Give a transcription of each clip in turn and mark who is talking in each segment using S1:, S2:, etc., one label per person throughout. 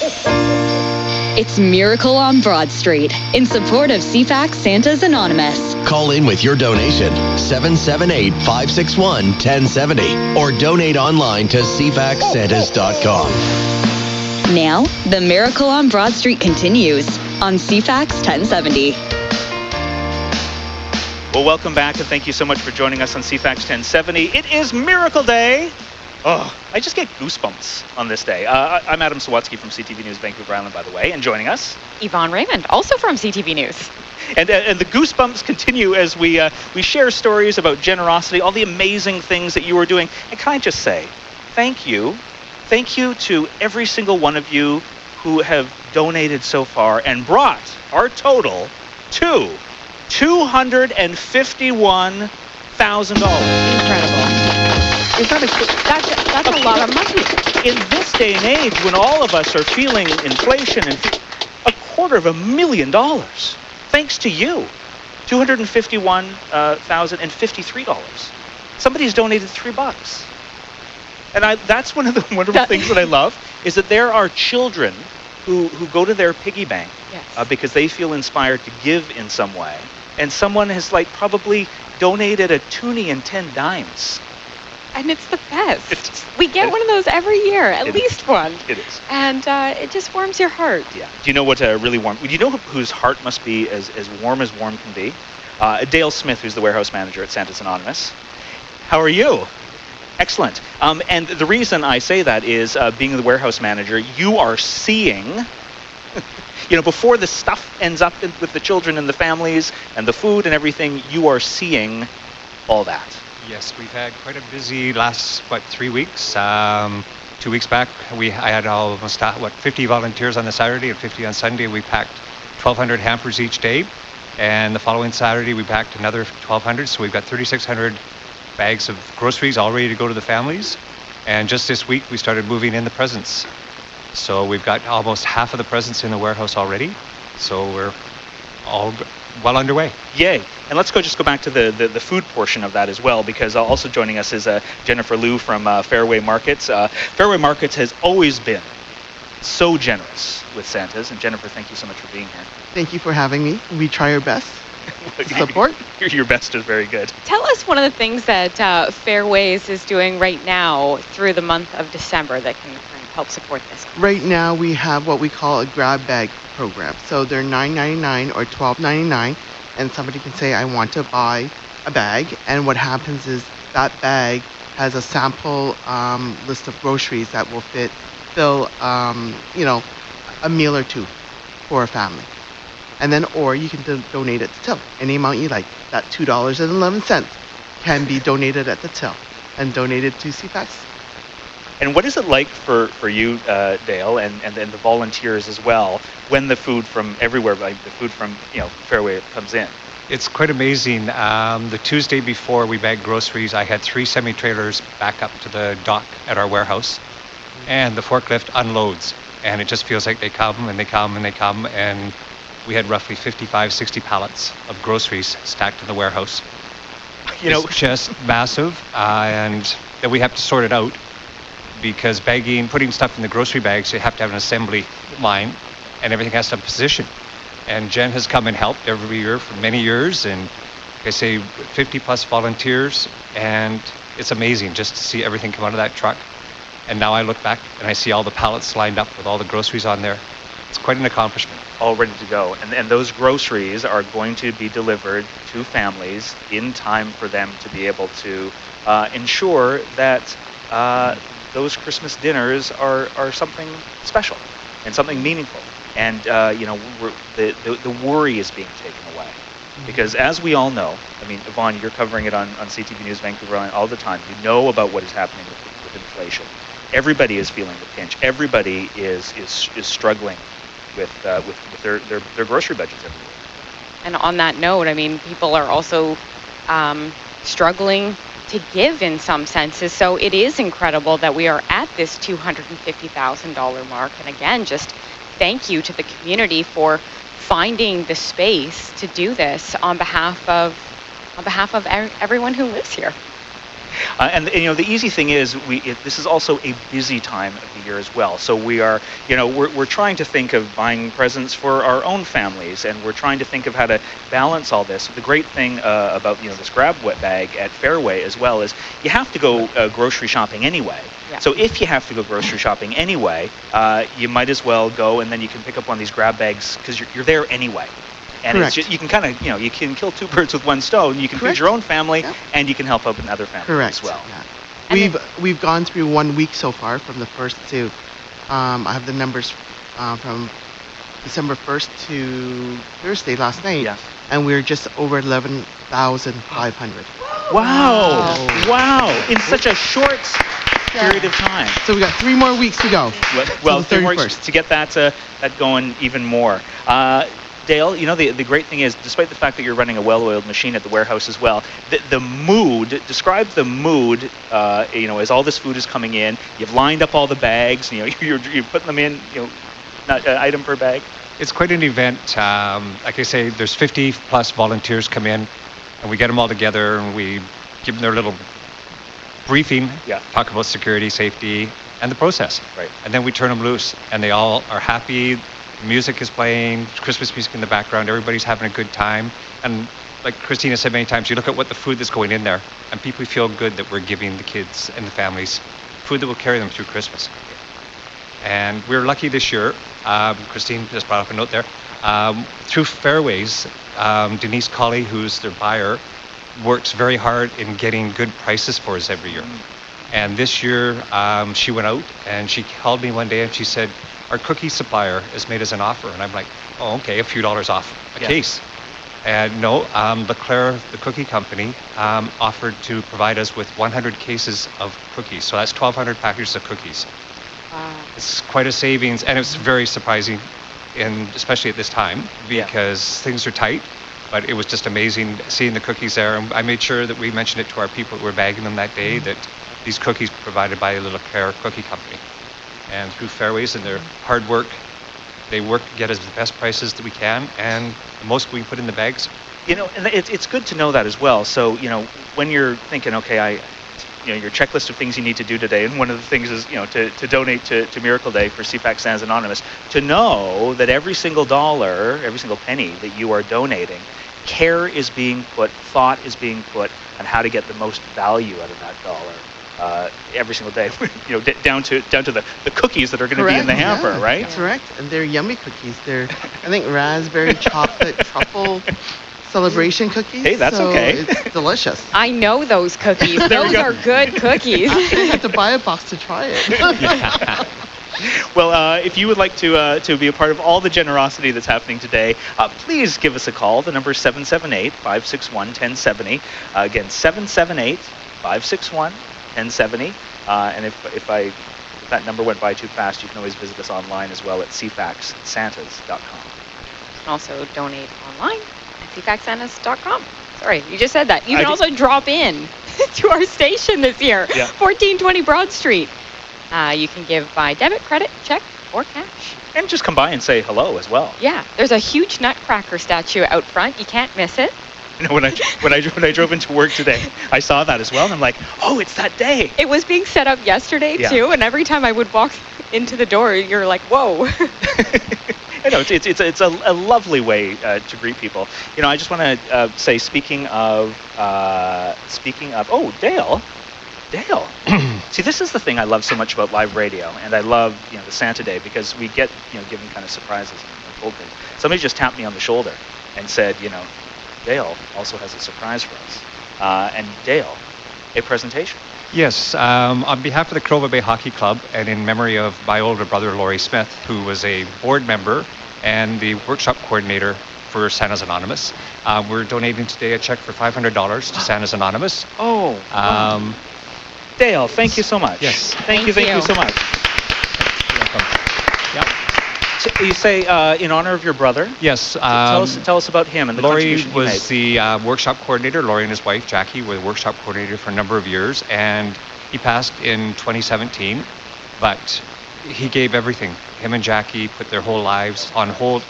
S1: It's Miracle on Broad Street in support of CFAX Santa's Anonymous.
S2: Call in with your donation 778 561 1070 or donate online to cfaxsantas.com.
S1: Now, the Miracle on Broad Street continues on CFAX 1070.
S3: Well, welcome back, and thank you so much for joining us on CFAX 1070. It is Miracle Day. Oh, I just get goosebumps on this day. Uh, I'm Adam Sawatsky from CTV News Vancouver Island, by the way, and joining us.
S4: Yvonne Raymond, also from CTV News.
S3: And, uh, and the goosebumps continue as we, uh, we share stories about generosity, all the amazing things that you are doing. And can I just say, thank you. Thank you to every single one of you who have donated so far and brought our total to $251,000.
S4: Incredible.
S3: Is that a,
S4: That's, that's a lot of money.
S3: in this day and age when all of us are feeling inflation and a quarter of a million dollars thanks to you $251,053 somebody's donated three bucks and I, that's one of the wonderful things that i love is that there are children who, who go to their piggy bank
S4: Yes.
S3: uh, because they feel inspired to give in some way and someone has like probably donated a toonie and 10 dimes
S4: and it's the best.
S3: It's-
S4: we get one of those every year, at
S3: it is.
S4: least one.
S3: it is
S4: And uh, it just warms your heart.
S3: Yeah. Do you know what uh, really warm? Do you know whose heart must be as, as warm as warm can be? Uh, Dale Smith, who's the warehouse manager at Santa's Anonymous. How are you? Excellent. Um, and the reason I say that is uh, being the warehouse manager, you are seeing, you know, before the stuff ends up in, with the children and the families and the food and everything, you are seeing all that.
S5: Yes, we've had quite a busy last what three weeks. Um, two weeks back, we I had almost what 50 volunteers on the Saturday and 50 on Sunday. We packed 1,200 hampers each day, and the following Saturday we packed another 1,200. So we've got 3,600 bags of groceries all ready to go to the families. And just this week we started moving in the presents. So we've got almost half of the presents in the warehouse already. So we're all well underway.
S3: Yay. And let's go just go back to the, the, the food portion of that as well, because uh, also joining us is uh, Jennifer Loo from uh, Fairway Markets. Uh, Fairway Markets has always been so generous with Santas. And Jennifer, thank you so much for being here.
S6: Thank you for having me. We try our best. Support?
S3: Your, your best is very good.
S4: Tell us one of the things that uh, Fairways is doing right now through the month of December that can kind of help support this.
S6: Right now we have what we call a grab bag program. So they're $9.99 or $12.99 and somebody can say I want to buy a bag and what happens is that bag has a sample um, list of groceries that will fit fill um, you know a meal or two for a family. And then or you can do- donate it to till any amount you like. That $2.11 can be donated at the till and donated to CFAX
S3: And what is it like for, for you, uh, Dale, and, and, and the volunteers as well, when the food from everywhere, like the food from you know Fairway comes in?
S5: It's quite amazing. Um, the Tuesday before we bagged groceries, I had three semi trailers back up to the dock at our warehouse, and the forklift unloads. And it just feels like they come and they come and they come. And we had roughly 55, 60 pallets of groceries stacked in the warehouse.
S3: You know,
S5: it's just massive. Uh, and then we have to sort it out because bagging, putting stuff in the grocery bags, you have to have an assembly line and everything has to have position. And Jen has come and helped every year for many years, and like I say 50 plus volunteers, and it's amazing just to see everything come out of that truck. And now I look back and I see all the pallets lined up with all the groceries on there. It's quite an accomplishment.
S3: all ready to go. And, and those groceries are going to be delivered to families in time for them to be able to uh, ensure that uh, those Christmas dinners are, are something special and something meaningful. And, uh, you know, the, the, the worry is being taken away. Because as we all know, I mean, Yvonne, you're covering it on, on CTV News Vancouver all the time. You know about what is happening with, with inflation. Everybody is feeling the pinch. Everybody is, is, is struggling with, uh, with, with their, their, their grocery budgets every week.
S4: And on that note, I mean, people are also um, struggling to give in some senses. So it is incredible that we are at this $250,000 mark. And again, just thank you to the community for finding the space to do this on behalf of on behalf of ev- everyone who lives here.
S3: Uh, and, and, you know, the easy thing is, we it, this is also a busy time of the year as well. So we are, you know, we're, we're trying to think of buying presents for our own families, and we're trying to think of how to balance all this. The great thing uh, about you know this grab wet bag at Fairway as well is you have to go uh, grocery shopping anyway.
S4: Yeah.
S3: So if you have to go grocery shopping anyway, uh, you might as well go, and then you can pick up one of these grab bags because you're, you're there anyway. And it's just, you can kind of, you know, you can kill two birds with one stone. You can
S6: Correct.
S3: feed your own family,
S6: Yeah.
S3: and you can help out another family
S6: Correct.
S3: as well.
S6: Yeah. We've we've gone through one week so far from the first to. Um, I have the numbers uh, from December 1st to Thursday last night,
S3: Yeah.
S6: and we're just over 11,500.
S3: Wow. Wow. In such a short period of time.
S6: So we got three more weeks to go.
S3: Well, well three more
S6: 31st.
S3: to get that uh, that going even more. Uh, Dale, you know the the great thing is, despite the fact that you're running a well-oiled machine at the warehouse as well, the, the mood describe the mood. Uh, you know, as all this food is coming in, you've lined up all the bags. You know, you're you're putting them in. You know, not uh, item per bag.
S5: It's quite an event. Um, like I say, there's 50 plus volunteers come in, and we get them all together, and we give them their little briefing,
S3: Yeah.
S5: talk about security, safety, and the process.
S3: Right.
S5: And then we turn them loose, and they all are happy. Music is playing, Christmas music in the background. Everybody's having a good time, and like Christina said many times, you look at what the food that's going in there, and people feel good that we're giving the kids and the families food that will carry them through Christmas. And we're lucky this year. Um, Christine just brought up a note there. Um, through Fairways, um, Denise Colley, who's their buyer, works very hard in getting good prices for us every year. And this year, um, she went out and she called me one day and she said, "Our cookie supplier has made us an offer." And I'm like, "Oh, okay, a few dollars off a
S3: Yeah.
S5: case." And no, um, Leclerc, the cookie company, um, offered to provide us with 100 cases of cookies. So that's 1,200 packages of cookies.
S4: Wow.
S5: It's quite a savings, and it's very surprising, in especially at this time
S3: Yeah.
S5: because things are tight. But it was just amazing seeing the cookies there. And I made sure that we mentioned it to our people who were bagging them that day that these cookies were provided by the Leclerc Cookie Company, and through Fairways and their hard work, they work to get us the best prices that we can and the most we can put in the bags.
S3: You know, and it's it's good to know that as well. So you know, when you're thinking, okay, I, you know, your checklist of things you need to do today, and one of the things is you know to, to donate to, to Miracle Day for CFAX Santa's Anonymous. To know that every single dollar, every single penny that you are donating, care is being put, thought is being put on how to get the most value out of that dollar. Uh, every single day, you know, d- down to down to the, the cookies that are going to be in the hamper,
S6: yeah,
S3: right?
S6: Correct. And they're yummy cookies. They're, I think, raspberry chocolate truffle celebration cookies.
S3: Hey, that's
S6: so
S3: okay.
S6: It's delicious.
S4: I know those cookies. Those
S3: go.
S4: are good cookies.
S6: I have to buy a box to try it.
S3: Well, uh, if you would like to uh, to be a part of all the generosity that's happening today, uh, please give us a call. The number is 778-561-1070. Uh, again, 778-561-1070. Uh, and if, if I if that number went by too fast, you can always visit us online as well at cfaxsantas.com.
S4: You can also donate online at cfaxsantas.com. Sorry, you just said that. You can
S3: did-
S4: also drop in to our station this year,
S3: Yeah.
S4: 1420 Broad Street. Uh, you can give by debit, credit, check, or cash.
S3: And just come by and say hello as well.
S4: Yeah, there's a huge Nutcracker statue out front. You can't miss it.
S3: You know, when I when I when I drove into work today, I saw that as well, and I'm like, oh, it's that day.
S4: It was being set up yesterday
S3: Yeah.
S4: too, and every time I would walk into the door, you're like, whoa.
S3: I know it's it's it's a, it's a, a lovely way uh, to greet people. You know, I just want to uh, say, speaking of uh, speaking of, oh, Dale, Dale. See, this is the thing I love so much about live radio, and I love you know the Santa Day because we get you know given kind of surprises and told things. Somebody just tapped me on the shoulder and said, you know, Dale also has a surprise for us, uh, and Dale, a presentation.
S5: Yes, um, on behalf of the Cordova Bay Hockey Club and in memory of my older brother Laurie Smith, who was a board member and the workshop coordinator for Santa's Anonymous, uh, we're donating today a check for $500 to Santa's Anonymous.
S3: Oh,
S5: Um,
S3: Dale, thank you so much.
S5: Yes.
S3: Thank, you,
S4: Thank
S3: thank you
S4: you.
S3: so much. So you say uh, in honor of your brother.
S5: Yes.
S3: tell
S5: Um,
S3: us tell us about him and the
S5: Laurie
S3: contribution he
S5: was
S3: made.
S5: the uh, workshop coordinator. Laurie and his wife Jackie were the workshop coordinator for a number of years, and he passed in 2017. But he gave everything. Him and Jackie put their whole lives on hold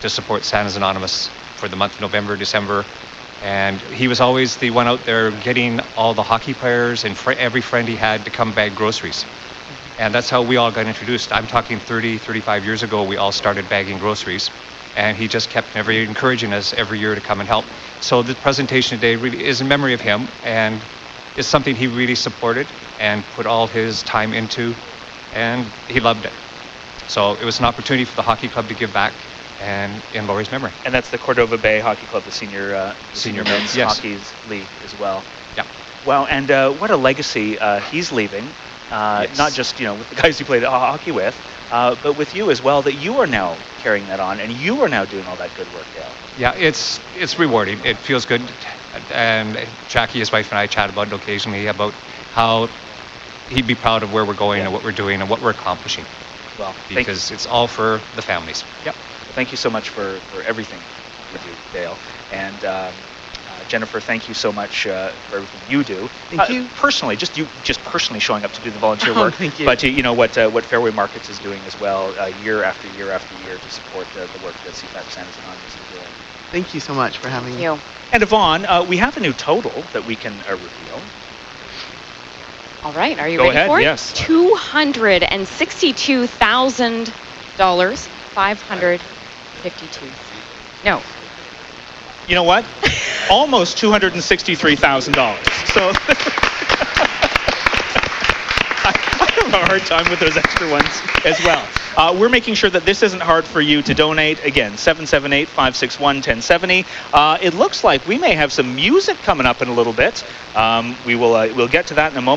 S5: to support Santa's Anonymous for the month of November, December, And he was always the one out there getting all the hockey players and fr- every friend he had to come bag groceries. And that's how we all got introduced. I'm talking 30, 35 years ago, we all started bagging groceries. And he just kept never encouraging us every year to come and help. So the presentation today really is in memory of him and is something he really supported and put all his time into, and he loved it. So it was an opportunity for the hockey club to give back and in Laurie's memory.
S3: And that's the Cordova Bay Hockey Club, the senior uh,
S5: Senior
S3: senior men's
S5: yes.
S3: hockey league as well.
S5: Yeah.
S3: Well, and uh, what a legacy uh, he's leaving. Uh,
S5: Yes.
S3: Not just you know with the guys you played hockey with, uh, but with you as well. That you are now carrying that on, and you are now doing all that good work, Dale.
S5: Yeah, it's it's rewarding. It feels good, and Jackie, his wife, and I chat about it occasionally about how he'd be proud of where we're going
S3: Yeah.
S5: and what we're doing and what we're accomplishing
S3: Well, thank,
S5: because it's all for the families.
S3: yep. Thank you so much for, for everything with you do, Dale. And um, uh, Jennifer, thank you so much uh, for everything you do.
S6: Thank
S3: Uh,
S6: you.
S3: Personally, just you, just personally showing up to do the volunteer
S6: Oh,
S3: work.
S6: thank you.
S3: But uh, you know what uh, what Fairway Markets is doing as well, uh, year after year after year to support the, the work that CFAX Santa's Anonymous is doing.
S6: Thank you so much for having
S4: Thank
S6: me.
S4: you.
S3: And Yvonne, uh, we have a new total that we can uh, reveal.
S4: All right, are you
S3: Go
S4: ready
S3: ahead,
S4: for it?
S3: yes.
S4: Two hundred and sixty-two thousand dollars, five hundred fifty-two. No,
S3: You know what? Almost two hundred and sixty-three thousand dollars. So I, have a hard time with those extra ones as well. Uh, we're making sure that this isn't hard for you to donate. Again, 778-561-1070. Uh, it looks like we may have some music coming up in a little bit. Um, we will uh, we'll get to that in a moment.